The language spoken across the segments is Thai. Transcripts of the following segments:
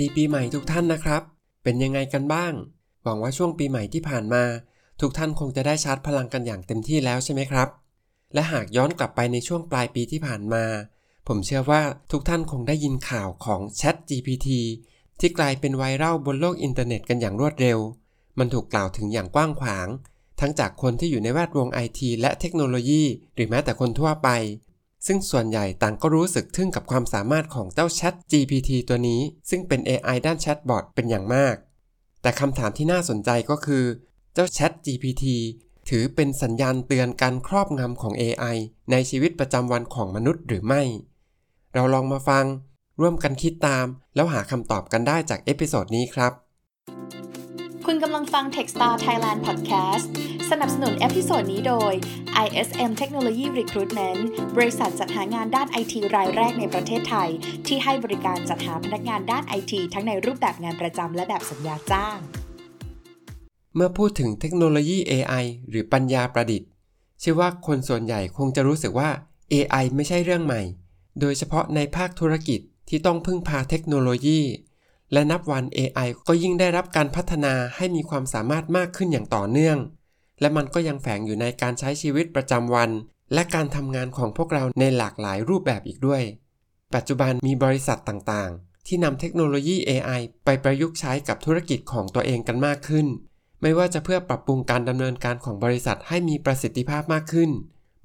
ดีปีใหม่ทุกท่านนะครับ เป็นยังไงกันบ้าง หวังว่าช่วงปีใหม่ที่ผ่านมา ทุกท่านคงจะได้ชาร์จพลังกันอย่างเต็มที่แล้วใช่ไหมครับ และหากย้อนกลับไปในช่วงปลายปีที่ผ่านมา ผมเชื่อว่าทุกท่านคงได้ยินข่าวของ Chat GPT ที่กลายเป็นไวรัลบนโลกอินเทอร์เน็ตกันอย่างรวดเร็ว มันถูกกล่าวถึงอย่างกว้างขวาง ทั้งจากคนที่อยู่ในแวดวงไอทีและเทคโนโลยี หรือแม้แต่คนทั่วไป ซึ่งส่วนใหญ่ต่างก็รู้สึกทึ่งกับความสามารถของเจ้า Chat GPT ตัวนี้ ซึ่งเป็น AI ด้านแชทบอทเป็นอย่างมาก แต่คำถามที่น่าสนใจก็คือ เจ้า Chat GPT ถือเป็นสัญญาณเตือนการครอบงำของ AI ในชีวิตประจำวันของมนุษย์หรือไม่ เราลองมาฟัง ร่วมกันคิดตาม แล้วหาคำตอบกันได้จาก episode นี้ครับ คุณกำลังฟัง Techstar Thailand Podcast สนับสนุน episode นี้โดย ISM Technology Recruitment บริษัทจัดหางานด้านไอทีรายแรกในประเทศไทย ที่ให้บริการจัดหาพนักงานด้านไอทีทั้งในรูปแบบงานประจำและแบบสัญญาจ้าง เมื่อพูดถึงเทคโนโลยี AI หรือปัญญาประดิษฐ์ เชื่อว่าคนส่วนใหญ่คงจะรู้สึกว่า AI ไม่ใช่เรื่องใหม่ โดยเฉพาะในภาคธุรกิจที่ต้องพึ่งพาเทคโนโลยี และนับวัน AI ก็ยิ่งได้รับการพัฒนาให้มีความสามารถมากขึ้นอย่างต่อเนื่อง และมันก็ยังแฝงอยู่ในการใช้ชีวิตประจำวัน และการทำงานของพวกเราในหลากหลายรูปแบบอีกด้วย ปัจจุบันมีบริษัทต่างๆ ที่นำเทคโนโลยี AI ไปประยุกต์ใช้กับธุรกิจของตัวเองกันมากขึ้น ไม่ว่าจะเพื่อปรับปรุงการดำเนินการของบริษัทให้มีประสิทธิภาพมากขึ้น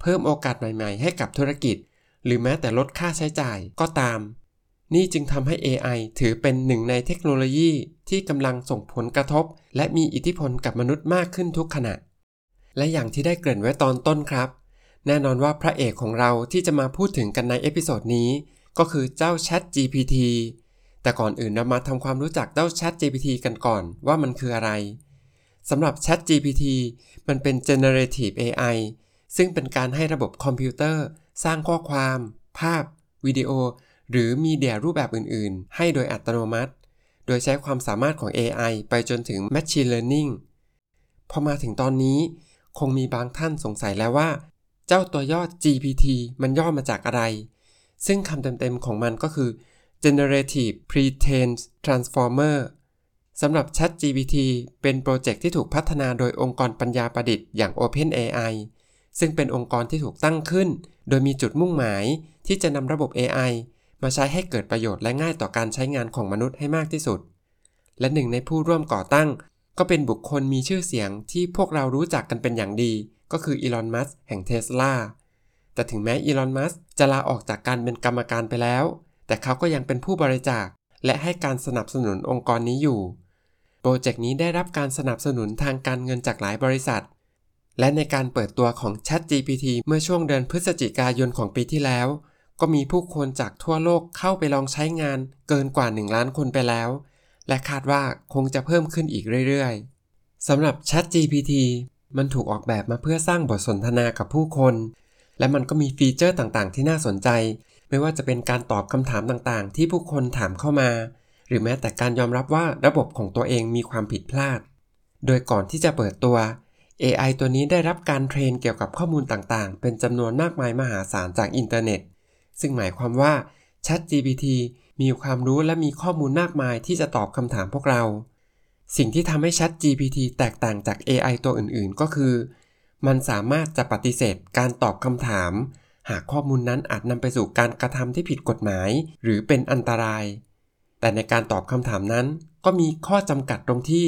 เพิ่มโอกาสใหม่ๆ ให้กับธุรกิจ หรือแม้แต่ลดค่าใช้จ่ายก็ตามนี่จึงทำให้ AI ถือเป็นหนึ่งในเทคโนโลยีที่กำลังส่งผลกระทบ และมีอิทธิพลกับมนุษย์มากขึ้นทุกขณะ และอย่างที่ได้เกริ่นไว้ตอนต้นครับ แน่นอนว่าพระเอกของเราที่จะมาพูดถึงกันใน episode นี้ ก็คือเจ้า Chat GPT แต่ก่อนอื่นเรามาทำความรู้จักเจ้า Chat GPT กันก่อนว่ามันคืออะไรสำหรับ Chat GPT มันเป็น generative AI ซึ่งเป็นการให้ระบบคอมพิวเตอร์ สร้างข้อความ ภาพ วิดีโอ หรือมีเดียรูปแบบอื่น ๆ ให้โดยอัตโนมัติ โดยใช้ความสามารถของ AI ไปจนถึง Machine Learning พอมาถึงตอนนี้ คงมีบางท่านสงสัยแล้วว่า เจ้าตัวย่อ GPT มันย่อมาจากอะไร ซึ่งคำเต็มๆของมันก็คือ Generative Pre-trained Transformer สำหรับ ChatGPT เป็นโปรเจกต์ที่ถูกพัฒนาโดยองค์กรปัญญาประดิษฐ์อย่าง OpenAI ซึ่งเป็นองค์กรที่ถูกตั้งขึ้น โดยมีจุดมุ่งหมายที่จะนำระบบ AI มาใช้ให้เกิดประโยชน์และง่ายต่อการใช้งานของมนุษย์ให้มากที่สุด และหนึ่งในผู้ร่วมก่อตั้ง ก็เป็นบุคคลมีชื่อเสียงที่พวกเรารู้จักกันเป็นอย่างดี ก็คืออีลอน มัสแห่งเทสลา แต่ถึงแม้อีลอน มัสจะลาออกจากการเป็นกรรมการไปแล้ว แต่เขาก็ยังเป็นผู้บริจาค และให้การสนับสนุนองค์กรนี้อยู่ โปรเจกต์นี้ได้รับการสนับสนุนทางการเงินจากหลายบริษัท และในการเปิดตัวของ ChatGPT เมื่อช่วงเดือนพฤศจิกายนของปีที่แล้ว ก็มีผู้คนจากทั่วโลกเข้าไปลองใช้งานเกินกว่า 1 ล้านคนไปแล้ว และคาดว่าคงจะเพิ่มขึ้นอีกเรื่อยๆสำหรับ ChatGPT มันถูกออกแบบมาเพื่อสร้างบทสนทนากับผู้คน และมันก็มีฟีเจอร์ต่างๆ ที่น่าสนใจ ไม่ว่าจะเป็นการตอบคำถามต่างๆ ที่ผู้คนถามเข้ามา หรือแม้แต่การยอมรับว่าระบบของตัวเองมีความผิดพลาด โดยก่อนที่จะเปิดตัว AI ตัวนี้ได้รับการ train เกี่ยวกับข้อมูลต่างๆ เป็นจำนวนมากมายมหาศาลจากอินเทอร์เน็ต ซึ่งหมายความว่า ChatGPT มีความรู้และมีข้อมูลมากมายที่จะตอบคำถามพวกเรา สิ่งที่ทำให้ ChatGPT แตกต่างจาก AI ตัวอื่นๆ ก็คือ มันสามารถจะปฏิเสธการตอบคำถาม หากข้อมูลนั้นอาจนำไปสู่การกระทำที่ผิดกฎหมาย หรือเป็นอันตราย แต่ในการตอบคำถามนั้น ก็มีข้อจำกัดตรงที่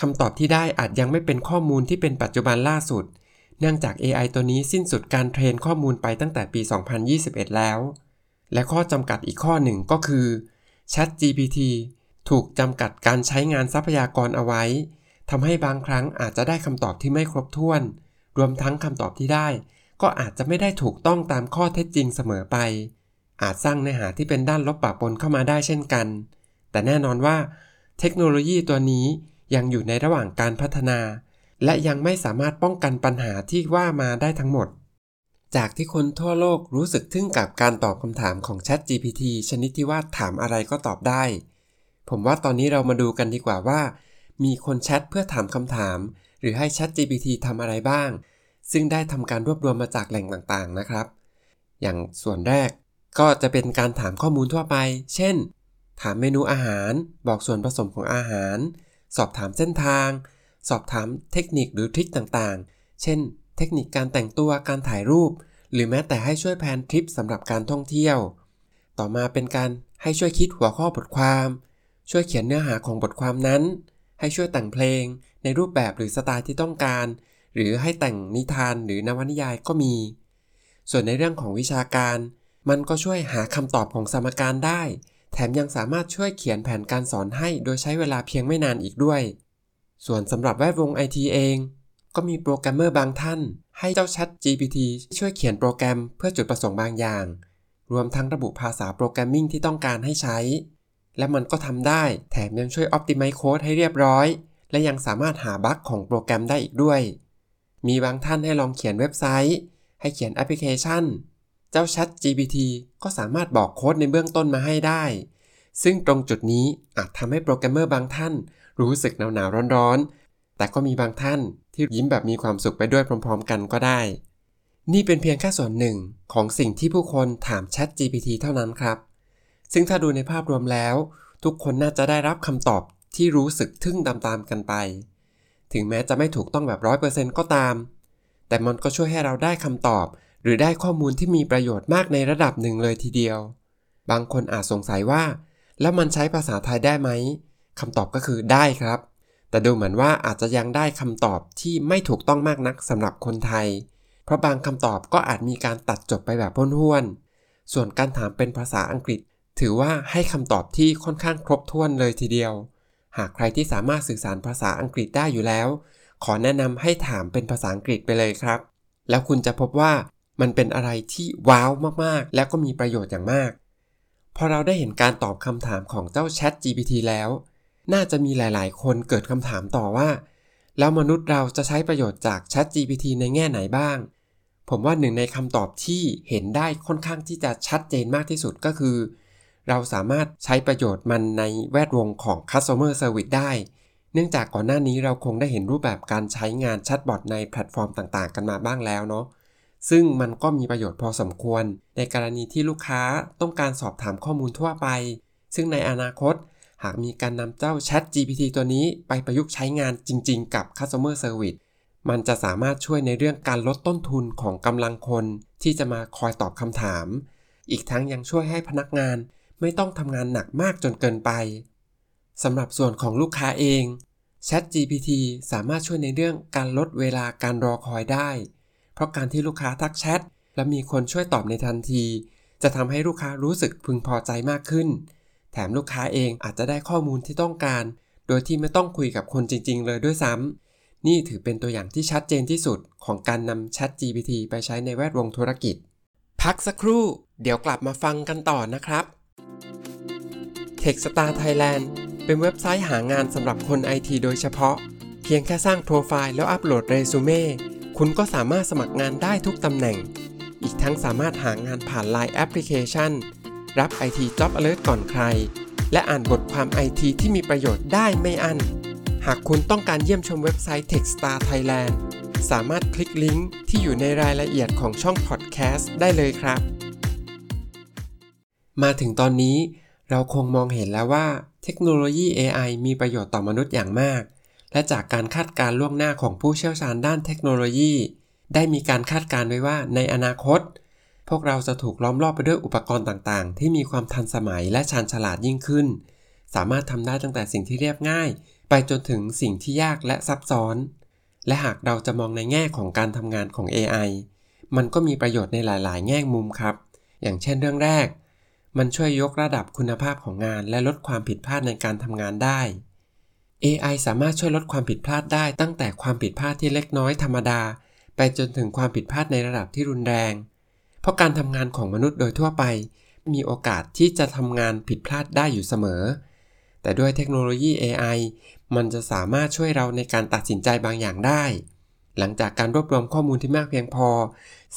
คำตอบที่ได้อาจยังไม่เป็นข้อมูลที่เป็นปัจจุบันล่าสุด เนื่องจาก AI ตัวนี้สิ้นสุดการเทรนข้อมูลไปตั้งแต่ปี 2021 แล้ว และข้อจำกัดอีกข้อหนึ่งก็คือ ChatGPT ถูกจำกัดการใช้งานทรัพยากรเอาไว้ทำให้บางครั้งอาจจะได้คำตอบที่ไม่ครบถ้วน รวมทั้งคำตอบที่ได้ ก็อาจจะไม่ได้ถูกต้องตามข้อเท็จจริงเสมอไป อาจสร้างเนื้อหาที่เป็นด้านลบปะปนเข้ามาได้เช่นกัน แต่แน่นอนว่า เทคโนโลยีตัวนี้ยังอยู่ในระหว่างการพัฒนา และยังไม่สามารถป้องกันปัญหาที่ว่ามาได้ทั้งหมด จากที่คนทั่วโลกรู้สึกทึ่งกับการตอบคำถามของ ChatGPT ชนิดที่ว่าถามอะไรก็ตอบได้ ผมว่าตอนนี้เรามาดูกันดีกว่าว่า มีคนแชทเพื่อถามคำถาม หรือให้ ChatGPT ทำอะไรบ้าง ซึ่งได้ทำการรวบรวมมาจากแหล่งต่างๆนะครับ อย่างส่วนแรกก็จะเป็นการถามข้อมูลทั่วไป เช่น ถามเมนูอาหาร บอกส่วนผสมของอาหาร สอบถามเส้นทาง สอบถามเทคนิคหรือทริคต่างๆ เช่น เทคนิคการแต่งตัวการถ่ายรูป หรือแม้แต่ให้ช่วยแพนทริปสำหรับการท่องเที่ยว ต่อมาเป็นการให้ช่วยคิดหัวข้อบทความ ช่วยเขียนเนื้อหาของบทความนั้น ให้ช่วยแต่งเพลง ในรูปแบบหรือสไตล์ที่ต้องการ หรือให้แต่งนิทานหรือนวนิยายก็มี ส่วนในเรื่องของวิชาการ มันก็ช่วยหาคำตอบของสมการได้ แถมยังสามารถช่วยเขียนแผนการสอนให้ โดยใช้เวลาเพียงไม่นานอีกด้วย ส่วนสำหรับแวดวงไอทีเอง ก็มีโปรแกรมเมอร์บางท่าน ให้เจ้า Chat GPT ช่วยเขียนโปรแกรมเพื่อจุดประสงค์บางอย่าง รวมทั้งระบุภาษา programming ที่ต้องการให้ใช้ และมันก็ทำได้แถมยังช่วย Optimize Code ให้เรียบร้อย และยังสามารถหาบั๊กของโปรแกรมได้อีกด้วย มีบางท่านให้ลองเขียนเว็บไซต์ ให้เขียนแอปพลิเคชัน เจ้า Chat GPT ก็สามารถบอกโค้ดในเบื้องต้นมาให้ได้ซึ่งตรงจุดนี้อาจทำให้โปรแกรมเมอร์บางท่าน รู้สึกหนาวหนาวร้อนๆ แต่ก็มีบางท่าน ที่ยิ้มแบบมีความสุขไปด้วยพร้อม ๆ กันก็ได้ นี่เป็นเพียงแค่ส่วนหนึ่งของสิ่งที่ผู้คนถาม Chat GPT เท่านั้นครับ ซึ่งถ้าดูในภาพรวมแล้ว ทุกคนน่าจะได้รับคำตอบที่รู้สึกทึ่งตามๆกันไป ถึงแม้จะไม่ถูกต้องแบบ 100%ก็ตาม แต่มันก็ช่วยให้เราได้คำตอบ หรือได้ข้อมูลที่มีประโยชน์มากในระดับหนึ่งเลยทีเดียว บางคนอาจสงสัยว่า แล้วมันใช้ภาษาไทยได้ไหมคำตอบก็คือได้ครับ แต่ดูเหมือนว่าอาจจะยังได้คำตอบที่ไม่ถูกต้องมากนักสำหรับคนไทย เพราะบางคำตอบก็อาจมีการตัดจบไปแบบพ้นห้วนๆส่วนการถามเป็นภาษาอังกฤษ ถือว่าให้คำตอบที่ค่อนข้างครบถ้วนเลยทีเดียว หากใครที่สามารถสื่อสารภาษาอังกฤษได้อยู่แล้ว ขอแนะนำให้ถามเป็นภาษาอังกฤษไปเลยครับ แล้วคุณจะพบว่ามันเป็นอะไรที่ว้าวมากๆ และก็มีประโยชน์อย่างมาก พอเราได้เห็นการตอบคำถามของเจ้า Chat GPT แล้ว น่าจะมีหลาย ๆ คนเกิดคำถามต่อว่า แล้วมนุษย์เราจะใช้ประโยชน์จาก Chat GPT ในแง่ไหนบ้าง ผมว่าหนึ่งในคำตอบที่เห็นได้ค่อนข้างที่จะชัดเจนมากที่สุดก็คือ เราสามารถใช้ประโยชน์มันในแวดวงของ Customer Service ได้ เนื่องจากก่อนหน้านี้เราคงได้เห็นรูปแบบการใช้งานแชทบอทในแพลตฟอร์มต่าง ๆ กันมาบ้างแล้วเนาะซึ่งมันก็มีประโยชน์พอสมควร ในกรณีที่ลูกค้าต้องการสอบถามข้อมูลทั่วไป ซึ่งในอนาคต หากมีการนำเจ้า Chat GPT ตัวนี้ไปประยุกต์ใช้งานจริง ๆ กับ Customer Service มันจะสามารถช่วยในเรื่องการลดต้นทุนของกำลังคนที่จะมาคอยตอบคำถาม อีกทั้งยังช่วยให้พนักงานไม่ต้องทำงานหนักมากจนเกินไปสำหรับส่วนของลูกค้าเอง Chat GPT สามารถช่วยในเรื่องการลดเวลาการรอคอยได้ เพราะการที่ลูกค้าทักแชทและมีคนช่วยตอบในทันที จะทำให้ลูกค้ารู้สึกพึงพอใจมากขึ้น แถมลูกค้าเองอาจจะได้ข้อมูลที่ต้องการ โดยที่ไม่ต้องคุยกับคนจริง ๆ เลยด้วยซ้ำนี่ถือเป็นตัวอย่างที่ชัดเจนที่สุดของการนำ Chat GPT ไปใช้ในแวดวงธุรกิจ พักสักครู่ เดี๋ยวกลับมาฟังกันต่อนะครับ Techstar Thailand เป็นเว็บไซต์หางานสำหรับคนไอทีโดยเฉพาะ เพียงแค่สร้างโปรไฟล์แล้วอัปโหลดเรซูเม่คุณก็สามารถสมัครงานได้ทุกตำแหน่ง อีกทั้งสามารถหางานผ่าน Line Application รับ IT Job Alert ก่อนใคร และอ่านบทความ IT ที่มีประโยชน์ได้ไม่อั้นหากคุณต้องการเยี่ยมชมเว็บไซต์ Techstar Thailand สามารถคลิกลิงก์ที่อยู่ในรายละเอียดของช่องพอดแคสต์ได้เลยครับ มาถึงตอนนี้เราคงมองเห็นแล้วว่าเทคโนโลยี AI มีประโยชน์ต่อมนุษย์อย่างมาก และจากการคาดการล่วงหน้าของผู้เชี่ยวชาญด้านเทคโนโลยี ได้มีการคาดการไว้ว่าในอนาคต พวกเราจะถูกล้อมรอบไปด้วยอุปกรณ์ต่างๆ ที่มีความทันสมัยและชาญฉลาดยิ่งขึ้น สามารถทำได้ตั้งแต่สิ่งที่เรียบง่าย ไปจนถึงสิ่งที่ยากและซับซ้อน และหากเราจะมองในแง่ของการทำงานของ AI มันก็มีประโยชน์ในหลาย ๆ แง่มุมครับ อย่างเช่นเรื่องแรก มันช่วยยกระดับคุณภาพของงาน และลดความผิดพลาดในการทำงานได้ AI สามารถช่วยลดความผิดพลาดได้ตั้งแต่ความผิดพลาดที่เล็กน้อยธรรมดา ไปจนถึงความผิดพลาดในระดับที่รุนแรง เพราะการทำงานของมนุษย์โดยทั่วไป มีโอกาสที่จะทำงานผิดพลาดได้อยู่เสมอ แต่ด้วยเทคโนโลยี AI มันจะสามารถช่วยเราในการตัดสินใจบางอย่างได้ หลังจากการรวบรวมข้อมูลที่มากเพียงพอ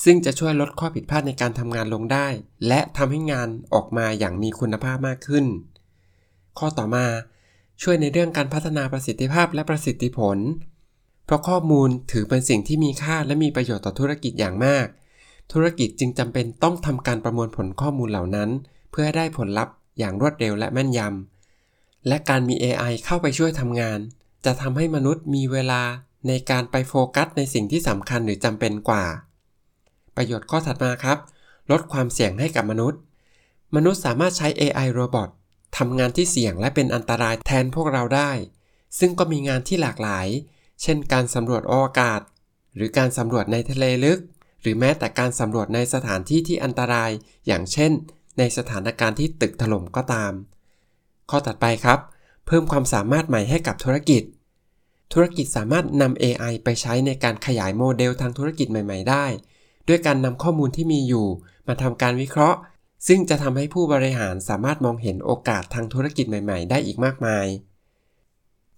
ซึ่งจะช่วยลดข้อผิดพลาดในการทำงานลงได้ และทำให้งานออกมาอย่างมีคุณภาพมากขึ้น ข้อต่อมา ช่วยในเรื่องการพัฒนาประสิทธิภาพและประสิทธิผล เพราะข้อมูลถือเป็นสิ่งที่มีค่าและมีประโยชน์ต่อธุรกิจอย่างมาก ธุรกิจจึงจำเป็นต้องทำการประมวลผลข้อมูลเหล่านั้น เพื่อให้ได้ผลลัพธ์อย่างรวดเร็วและแม่นยำ และการมี AI เข้าไปช่วยทำงาน จะทำให้มนุษย์มีเวลาในการไปโฟกัสในสิ่งที่สำคัญหรือจำเป็นกว่า ประโยชน์ข้อถัดมาครับ ลดความเสี่ยงให้กับมนุษย์ มนุษย์สามารถใช้ AI โรบอททำงานที่เสี่ยงและเป็นอันตรายแทนพวกเราได้ ซึ่งก็มีงานที่หลากหลาย เช่น การสำรวจอวกาศ หรือการสำรวจในทะเลลึก รือแม้แต่การสำรวจในสถานที่ที่อันตราย อย่างเช่น ในสถานการณ์ที่ตึกถล่มก็ตาม ข้อถัดไปครับ เพิ่มความสามารถใหม่ให้กับธุรกิจ ธุรกิจสามารถนำ AI ไปใช้ในการขยายโมเดลทางธุรกิจใหม่ ๆ ได้ ด้วยการนำข้อมูลที่มีอยู่ มาทำการวิเคราะห์ ซึ่งจะทำให้ผู้บริหารสามารถมองเห็นโอกาสทางธุรกิจใหม่ ๆ ได้อีกมากมาย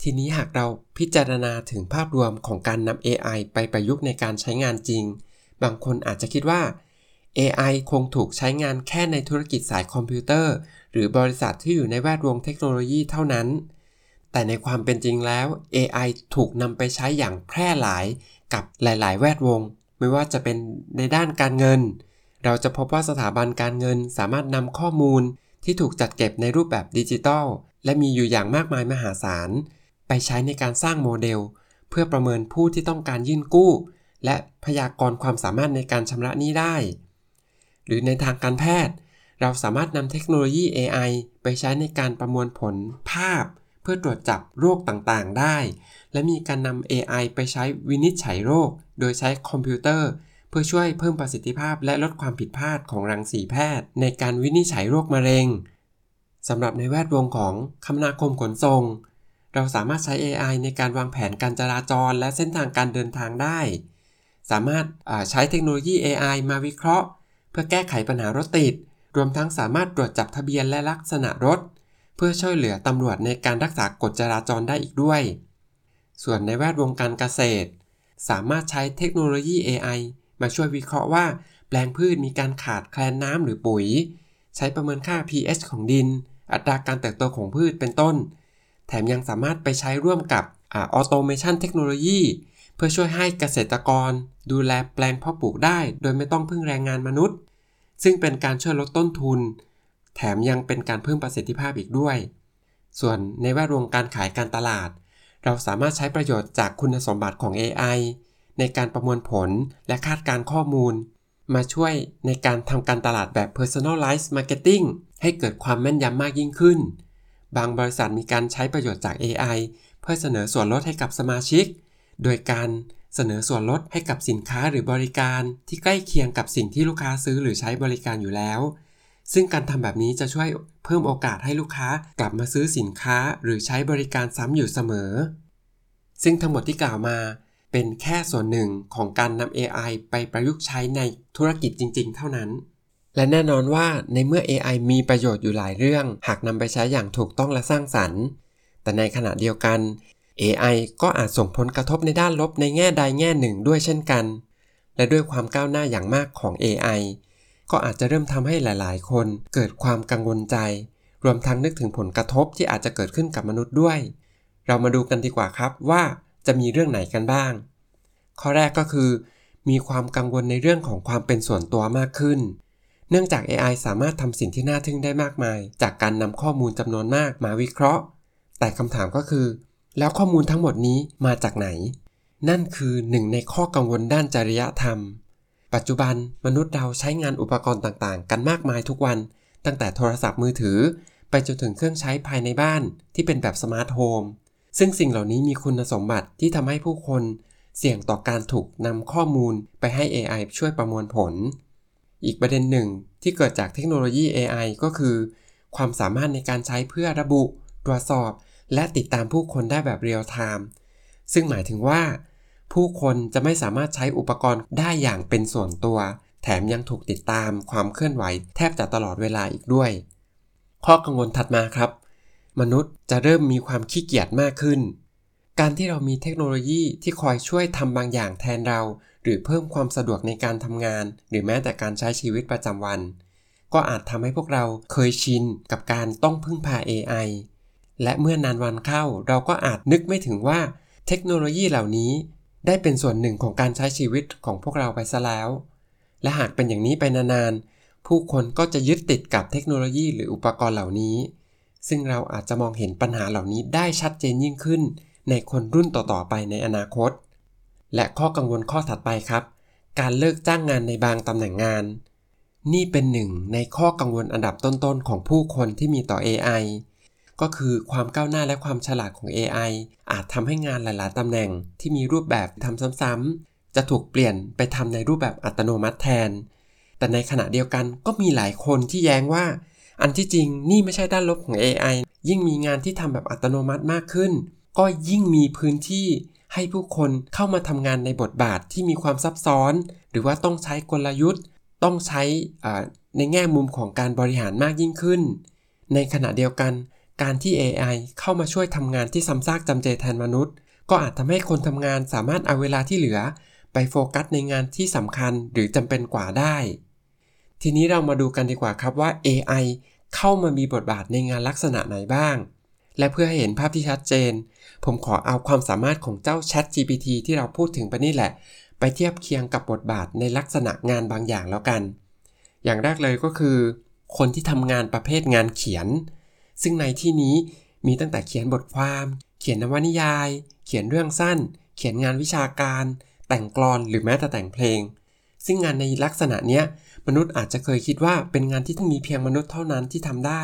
ทีนี้หากเราพิจารณาถึงภาพรวมของการนำ AI ไปประยุกต์ในการใช้งานจริง บางคนอาจจะคิดว่า AI คงถูกใช้งานแค่ในธุรกิจสายคอมพิวเตอร์ หรือบริษัทที่อยู่ในแวดวงเทคโนโลยีเท่านั้น แต่ในความเป็นจริงแล้ว AI ถูกนำไปใช้อย่างแพร่หลายกับหลาย ๆ แวดวง ไม่ว่าจะเป็นในด้านการเงิน เราจะพบว่าสถาบันการเงินสามารถนำข้อมูลที่ถูกจัดเก็บในรูปแบบดิจิทัล และมีอยู่อย่างมากมายมหาศาล ไปใช้ในการสร้างโมเดล เพื่อประเมินผู้ที่ต้องการยื่นกู้ และพยากรณ์ความสามารถในการชำระหนี้ได้ หรือในทางการแพทย์ เราสามารถนำเทคโนโลยี AI ไปใช้ในการประมวลผลภาพ เพื่อตรวจจับโรคต่างๆ ได้ และมีการนำ AI ไปใช้วินิจฉัยโรค โดยใช้คอมพิวเตอร์ เพื่อช่วยเพิ่มประสิทธิภาพและลดความผิดพลาดของรังสีแพทย์ ในการวินิจฉัยโรคมะเร็งสำหรับในแวดวงของคมนาคมขนส่ง เราสามารถใช้ AI ในการวางแผนการจราจรและเส้นทางการเดินทางได้ สามารถใช้เทคโนโลยี AI มาวิเคราะห์ เพื่อแก้ไขปัญหารถติด รวมทั้งสามารถตรวจจับทะเบียนและลักษณะรถ เพื่อช่วยเหลือตำรวจในการรักษากฎจราจรได้อีกด้วย ส่วนในแวดวงการเกษตร สามารถใช้เทคโนโลยี AI มาช่วยวิเคราะห์ว่า แปลงพืชมีการขาดแคลนน้ำหรือปุ๋ย ใช้ประเมินค่า pH ของดิน อัตราการเติบโตของพืชเป็นต้น แถมยังสามารถไปใช้ร่วมกับ automation เทคโนโลยี พื่อช่วยให้เกษตรกรดูแลแปลงเพาะปลูกได้ โดยไม่ต้องพึ่งแรงงานมนุษย์ ซึ่งเป็นการช่วยลดต้นทุน แถมยังเป็นการเพิ่มประสิทธิภาพอีกด้วย ส่วนในแวดวงการขายการตลาด เราสามารถใช้ประโยชน์จากคุณสมบัติของ AI ในการประมวลผลและคาดการข้อมูล มาช่วยในการทำการตลาดแบบ personalized marketing ให้เกิดความแม่นยำมากยิ่งขึ้น บางบริษัทมีการใช้ประโยชน์จาก AI เพื่อเสนอส่วนลดให้กับสมาชิก โดยการเสนอส่วนลดให้กับสินค้าหรือบริการที่ใกล้เคียงกับสิ่งที่ลูกค้าซื้อหรือใช้บริการอยู่แล้ว ซึ่งการทำแบบนี้จะช่วยเพิ่มโอกาสให้ลูกค้ากลับมาซื้อสินค้าหรือใช้บริการซ้ำอยู่เสมอ ซึ่งทั้งหมดที่กล่าวมาเป็นแค่ส่วนหนึ่งของการนำ AI ไปประยุกต์ใช้ในธุรกิจจริง ๆ เท่านั้น และแน่นอนว่าในเมื่อ AI มีประโยชน์อยู่หลายเรื่อง หากนำไปใช้อย่างถูกต้องและสร้างสรรค์ แต่ในขณะเดียวกัน AI ก็อาจส่งผลกระทบในด้านลบในแง่ใดแง่หนึ่งด้วยเช่นกัน และด้วยความก้าวหน้าอย่างมากของ AI ก็อาจจะเริ่มทำให้หลาย ๆ คนเกิดความกังวลใจ รวมทั้งนึกถึงผลกระทบที่อาจจะเกิดขึ้นกับมนุษย์ด้วย เรามาดูกันดีกว่าครับว่าจะมีเรื่องไหนกันบ้าง ข้อแรกก็คือ มีความกังวลในเรื่องของความเป็นส่วนตัวมากขึ้น เนื่องจาก AI สามารถทำสิ่งที่น่าทึ่งได้มากมาย จากการนำข้อมูลจำนวนมากมาวิเคราะห์ แต่คำถามก็คือ แล้วข้อมูลทั้งหมดนี้มาจากไหน นั่นคือหนึ่งในข้อกังวลด้านจริยธรรม ปัจจุบันมนุษย์เราใช้งานอุปกรณ์ต่างๆ กันมากมายทุกวัน ตั้งแต่โทรศัพท์มือถือ ไปจนถึงเครื่องใช้ภายในบ้านที่เป็นแบบ smart home ซึ่งสิ่งเหล่านี้มีคุณสมบัติที่ทำให้ผู้คนเสี่ยงต่อการถูกนำข้อมูลไปให้ AI ช่วยประมวลผล อีกประเด็นหนึ่งที่เกิดจากเทคโนโลยี AI ก็คือ ความสามารถในการใช้เพื่อระบุ ตรวจสอบ และติดตามผู้คนได้แบบเรียลไทม์ซึ่งหมายถึงว่า ผู้คนจะไม่สามารถใช้อุปกรณ์ได้อย่างเป็นส่วนตัว แถมยังถูกติดตามความเคลื่อนไหวแทบจะตลอดเวลาอีกด้วย ข้อกังวลถัดมาครับ มนุษย์จะเริ่มมีความขี้เกียจมากขึ้น การที่เรามีเทคโนโลยีที่คอยช่วยทำบางอย่างแทนเรา หรือเพิ่มความสะดวกในการทำงาน หรือแม้แต่การใช้ชีวิตประจำวัน ก็อาจทำให้พวกเราเคยชินกับการต้องพึ่งพา AI และเมื่อนานวันเข้าเราก็อาจนึกไม่ถึงว่าเทคโนโลยีเหล่านี้ ได้เป็นส่วนหนึ่งของการใช้ชีวิตของพวกเราไปซะแล้ว และหากเป็นอย่างนี้ไปนานๆ ผู้คนก็จะยึดติดกับเทคโนโลยีหรืออุปกรณ์เหล่านี้ ซึ่งเราอาจจะมองเห็นปัญหาเหล่านี้ได้ชัดเจนยิ่งขึ้น ในคนรุ่นต่อๆไปในอนาคต และข้อกังวลข้อถัดไปครับ การเลิกจ้างงานในบางตำแหน่งงาน นี่เป็นหนึ่งในข้อกังวลอันดับต้นๆของผู้คนที่มีต่อ AI ก็คือความก้าวหน้าและความฉลาดของ AI อาจทำให้งานหลายๆตำแหน่งที่มีรูปแบบทำซ้ำๆจะถูกเปลี่ยนไปทำในรูปแบบอัตโนมัติแทน แต่ในขณะเดียวกันก็มีหลายคนที่แย้งว่า อันที่จริงนี่ไม่ใช่ด้านลบของ AI ยิ่งมีงานที่ทำแบบอัตโนมัติมากขึ้น ก็ยิ่งมีพื้นที่ให้ผู้คนเข้ามาทำงานในบทบาทที่มีความซับซ้อน หรือว่าต้องใช้กลยุทธ์ ต้องใช้ในแง่มุมของการบริหารมากยิ่งขึ้น ในขณะเดียวกัน การที่ AI เข้ามาช่วยทำงานที่ซ้ำซากจำเจแทนมนุษย์ ก็อาจทำให้คนทำงานสามารถเอาเวลาที่เหลือ ไปโฟกัสในงานที่สำคัญหรือจำเป็นกว่าได้ ทีนี้เรามาดูกันดีกว่าครับว่า AI เข้ามามีบทบาทในงานลักษณะไหนบ้าง และเพื่อให้เห็นภาพที่ชัดเจน ผมขอเอาความสามารถของเจ้า Chat GPT ที่เราพูดถึงไปนี่แหละ ไปเทียบเคียงกับบทบาทในลักษณะงานบางอย่างแล้วกัน อย่างแรกเลยก็คือ คนที่ทำงานประเภทงานเขียน ซึ่งในที่นี้มีตั้งแต่เขียนบทความ เขียนนวนิยาย เขียนเรื่องสั้น เขียนงานวิชาการ แต่งกลอนหรือแม้แต่แต่งเพลง ซึ่งงานในลักษณะนี้มนุษย์อาจจะเคยคิดว่าเป็นงานที่ต้องมีเพียงมนุษย์เท่านั้นที่ทำได้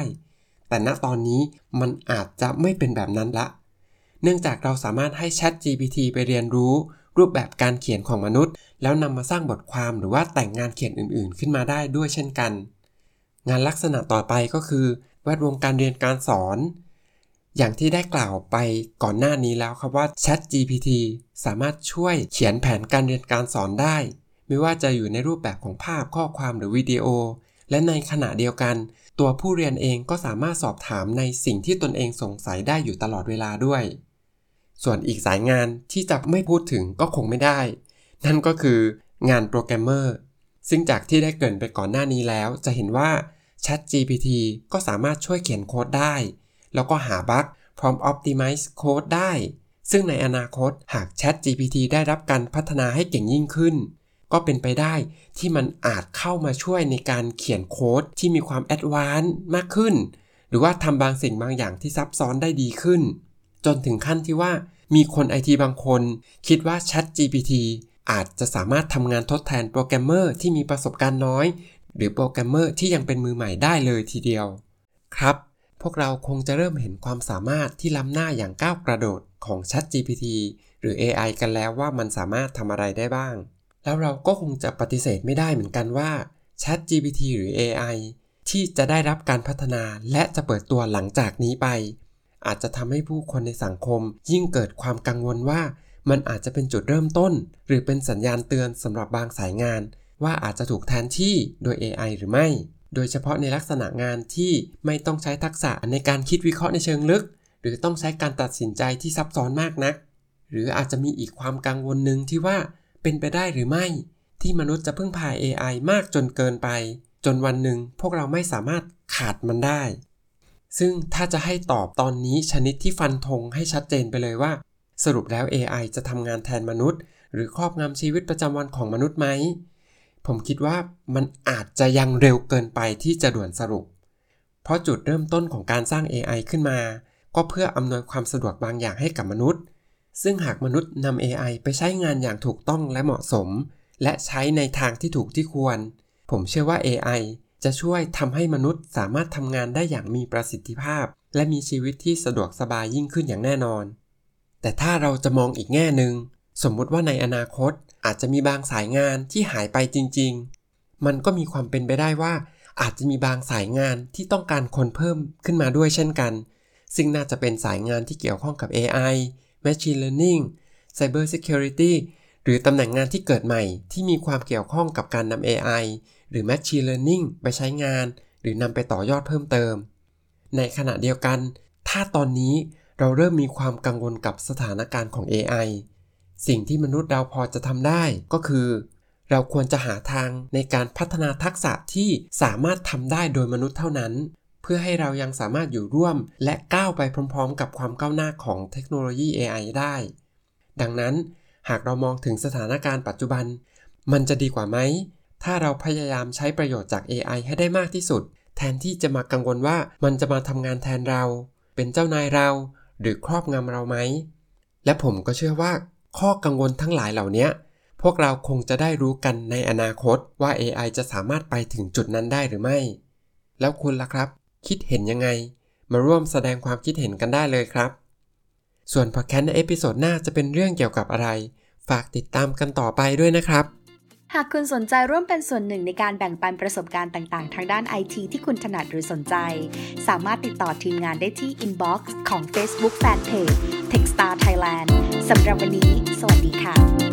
แต่ณตอนนี้มันอาจจะไม่เป็นแบบนั้นละ เนื่องจากเราสามารถให้ Chat GPT ไปเรียนรู้ รูปแบบการเขียนของมนุษย์ แล้วนำมาสร้างบทความหรือว่าแต่งงานเขียนอื่นๆ ขึ้นมาได้ด้วยเช่นกัน งานลักษณะต่อไปก็คือ แวดวงการเรียนการสอน อย่างที่ได้กล่าวไปก่อนหน้านี้แล้วครับว่า Chat GPT สามารถช่วยเขียนแผนการเรียนการสอนได้ ไม่ว่าจะอยู่ในรูปแบบของภาพข้อความหรือวิดีโอ และในขณะเดียวกัน ตัวผู้เรียนเองก็สามารถสอบถามในสิ่งที่ตนเองสงสัยได้อยู่ตลอดเวลาด้วย ส่วนอีกสายงานที่จะไม่พูดถึงก็คงไม่ได้ นั่นก็คืองานโปรแกรมเมอร์ซึ่งจากที่ได้เกินไปก่อนหน้านี้แล้ว จะเห็นว่า Chat GPT ก็สามารถช่วยเขียนโค้ดได้ แล้วก็หาบั๊กพร้อม Optimize โค้ดได้ ซึ่งในอนาคตหาก Chat GPT ได้รับการพัฒนาให้เก่งยิ่งขึ้น ก็เป็นไปได้ที่มันอาจเข้ามาช่วยในการเขียนโค้ดที่มีความ advance มากขึ้น หรือว่าทำบางสิ่งบางอย่างที่ซับซ้อนได้ดีขึ้น จนถึงขั้นที่ว่ามีคนไอทีบางคน คิดว่า Chat GPT อาจจะสามารถทำงานทดแทนโปรแกรมเมอร์ที่มีประสบการณ์น้อย หรือโปรแกรมเมอร์ที่ยังเป็นมือใหม่ได้เลยทีเดียว ครับ พวกเราคงจะเริ่มเห็นความสามารถที่ล้ำหน้าอย่างก้าวกระโดดของ ChatGPT หรือ AI กันแล้วว่ามันสามารถทำอะไรได้บ้าง แล้วเราก็คงจะปฏิเสธไม่ได้เหมือนกันว่า ChatGPT หรือ AI ที่จะได้รับการพัฒนาและจะเปิดตัวหลังจากนี้ไป อาจจะทำให้ผู้คนในสังคม ยิ่งเกิดความกังวลว่า มันอาจจะเป็นจุดเริ่มต้น หรือเป็นสัญญาณเตือนสำหรับบางสายงาน ว่าอาจจะถูกแทนที่โดย AI หรือไม่ โดยเฉพาะในลักษณะงานที่ไม่ต้องใช้ทักษะในการคิดวิเคราะห์ในเชิงลึก หรือต้องใช้การตัดสินใจที่ซับซ้อนมากนัก หรืออาจจะมีอีกความกังวลหนึ่งที่ว่าเป็นไปได้หรือไม่ ที่มนุษย์จะพึ่งพา AI มากจนเกินไป จนวันหนึ่งพวกเราไม่สามารถขาดมันได้ ซึ่งถ้าจะให้ตอบตอนนี้ชนิดที่ฟันธงให้ชัดเจนไปเลยว่า สรุปแล้ว AI จะทำงานแทนมนุษย์ หรือครอบงำชีวิตประจำวันของมนุษย์ไหม ผมคิดว่ามันอาจจะยังเร็วเกินไปที่จะด่วนสรุป เพราะจุดเริ่มต้นของการสร้าง AI ขึ้นมา ก็เพื่ออำนวยความสะดวกบางอย่างให้กับมนุษย์ ซึ่งหากมนุษย์นำ AI ไปใช้งานอย่างถูกต้องและเหมาะสม และใช้ในทางที่ถูกที่ควร ผมเชื่อว่า AI จะช่วยทำให้มนุษย์สามารถทำงานได้อย่างมีประสิทธิภาพ และมีชีวิตที่สะดวกสบายยิ่งขึ้นอย่างแน่นอน แต่ถ้าเราจะมองอีกแง่หนึ่งสมมุติว่าในอนาคต อาจจะมีบางสายงานที่หายไปจริง ๆ มันก็มีความเป็นไปได้ว่า อาจจะมีบางสายงานที่ต้องการคนเพิ่มขึ้นมาด้วยเช่นกัน ซึ่งน่าจะเป็นสายงานที่เกี่ยวข้องกับ AI Machine Learning Cyber Security หรือตำแหน่งงานที่เกิดใหม่ที่มีความเกี่ยวข้องกับการนำ AI หรือ Machine Learning ไปใช้งาน หรือนำไปต่อยอดเพิ่มเติม ในขณะเดียวกัน ถ้าตอนนี้เราเริ่มมีความกังวลกับสถานการณ์ของ AI สิ่งที่มนุษย์เราพอจะทำได้ ก็คือ เราควรจะหาทางในการพัฒนาทักษะที่สามารถทำได้โดยมนุษย์เท่านั้น เพื่อให้เรายังสามารถอยู่ร่วม และก้าวไปพร้อม ๆ กับความก้าวหน้าของเทคโนโลยี AI ได้ ดังนั้นหากเรามองถึงสถานการณ์ปัจจุบัน มันจะดีกว่าไหม ถ้าเราพยายามใช้ประโยชน์จาก AI ให้ได้มากที่สุด แทนที่จะมากังวลว่ามันจะมาทำงานแทนเรา เป็นเจ้านายเรา หรือครอบงำเราไหม และผมก็เชื่อว่า ข้อกังวลทั้งหลายเหล่านี้พวกเราคงจะได้รู้กันในอนาคตว่า AI จะสามารถไปถึงจุดนั้นได้หรือไม่ แล้วคุณล่ะครับ คิดเห็นยังไง มาร่วมแสดงความคิดเห็นกันได้เลยครับ ส่วนพอดแคสต์ใน episode หน้าจะเป็นเรื่องเกี่ยวกับอะไร ฝากติดตามกันต่อไปด้วยนะครับ หากคุณสนใจร่วมเป็นส่วนหนึ่งในการแบ่งปันประสบการณ์ต่างๆ ทางด้านไอทีที่คุณถนัดหรือสนใจ สามารถติดต่อทีมงานได้ที่ inbox ของ Facebook Fanpage Techstar Thailand สำหรับวันนี้ สวัสดีค่ะ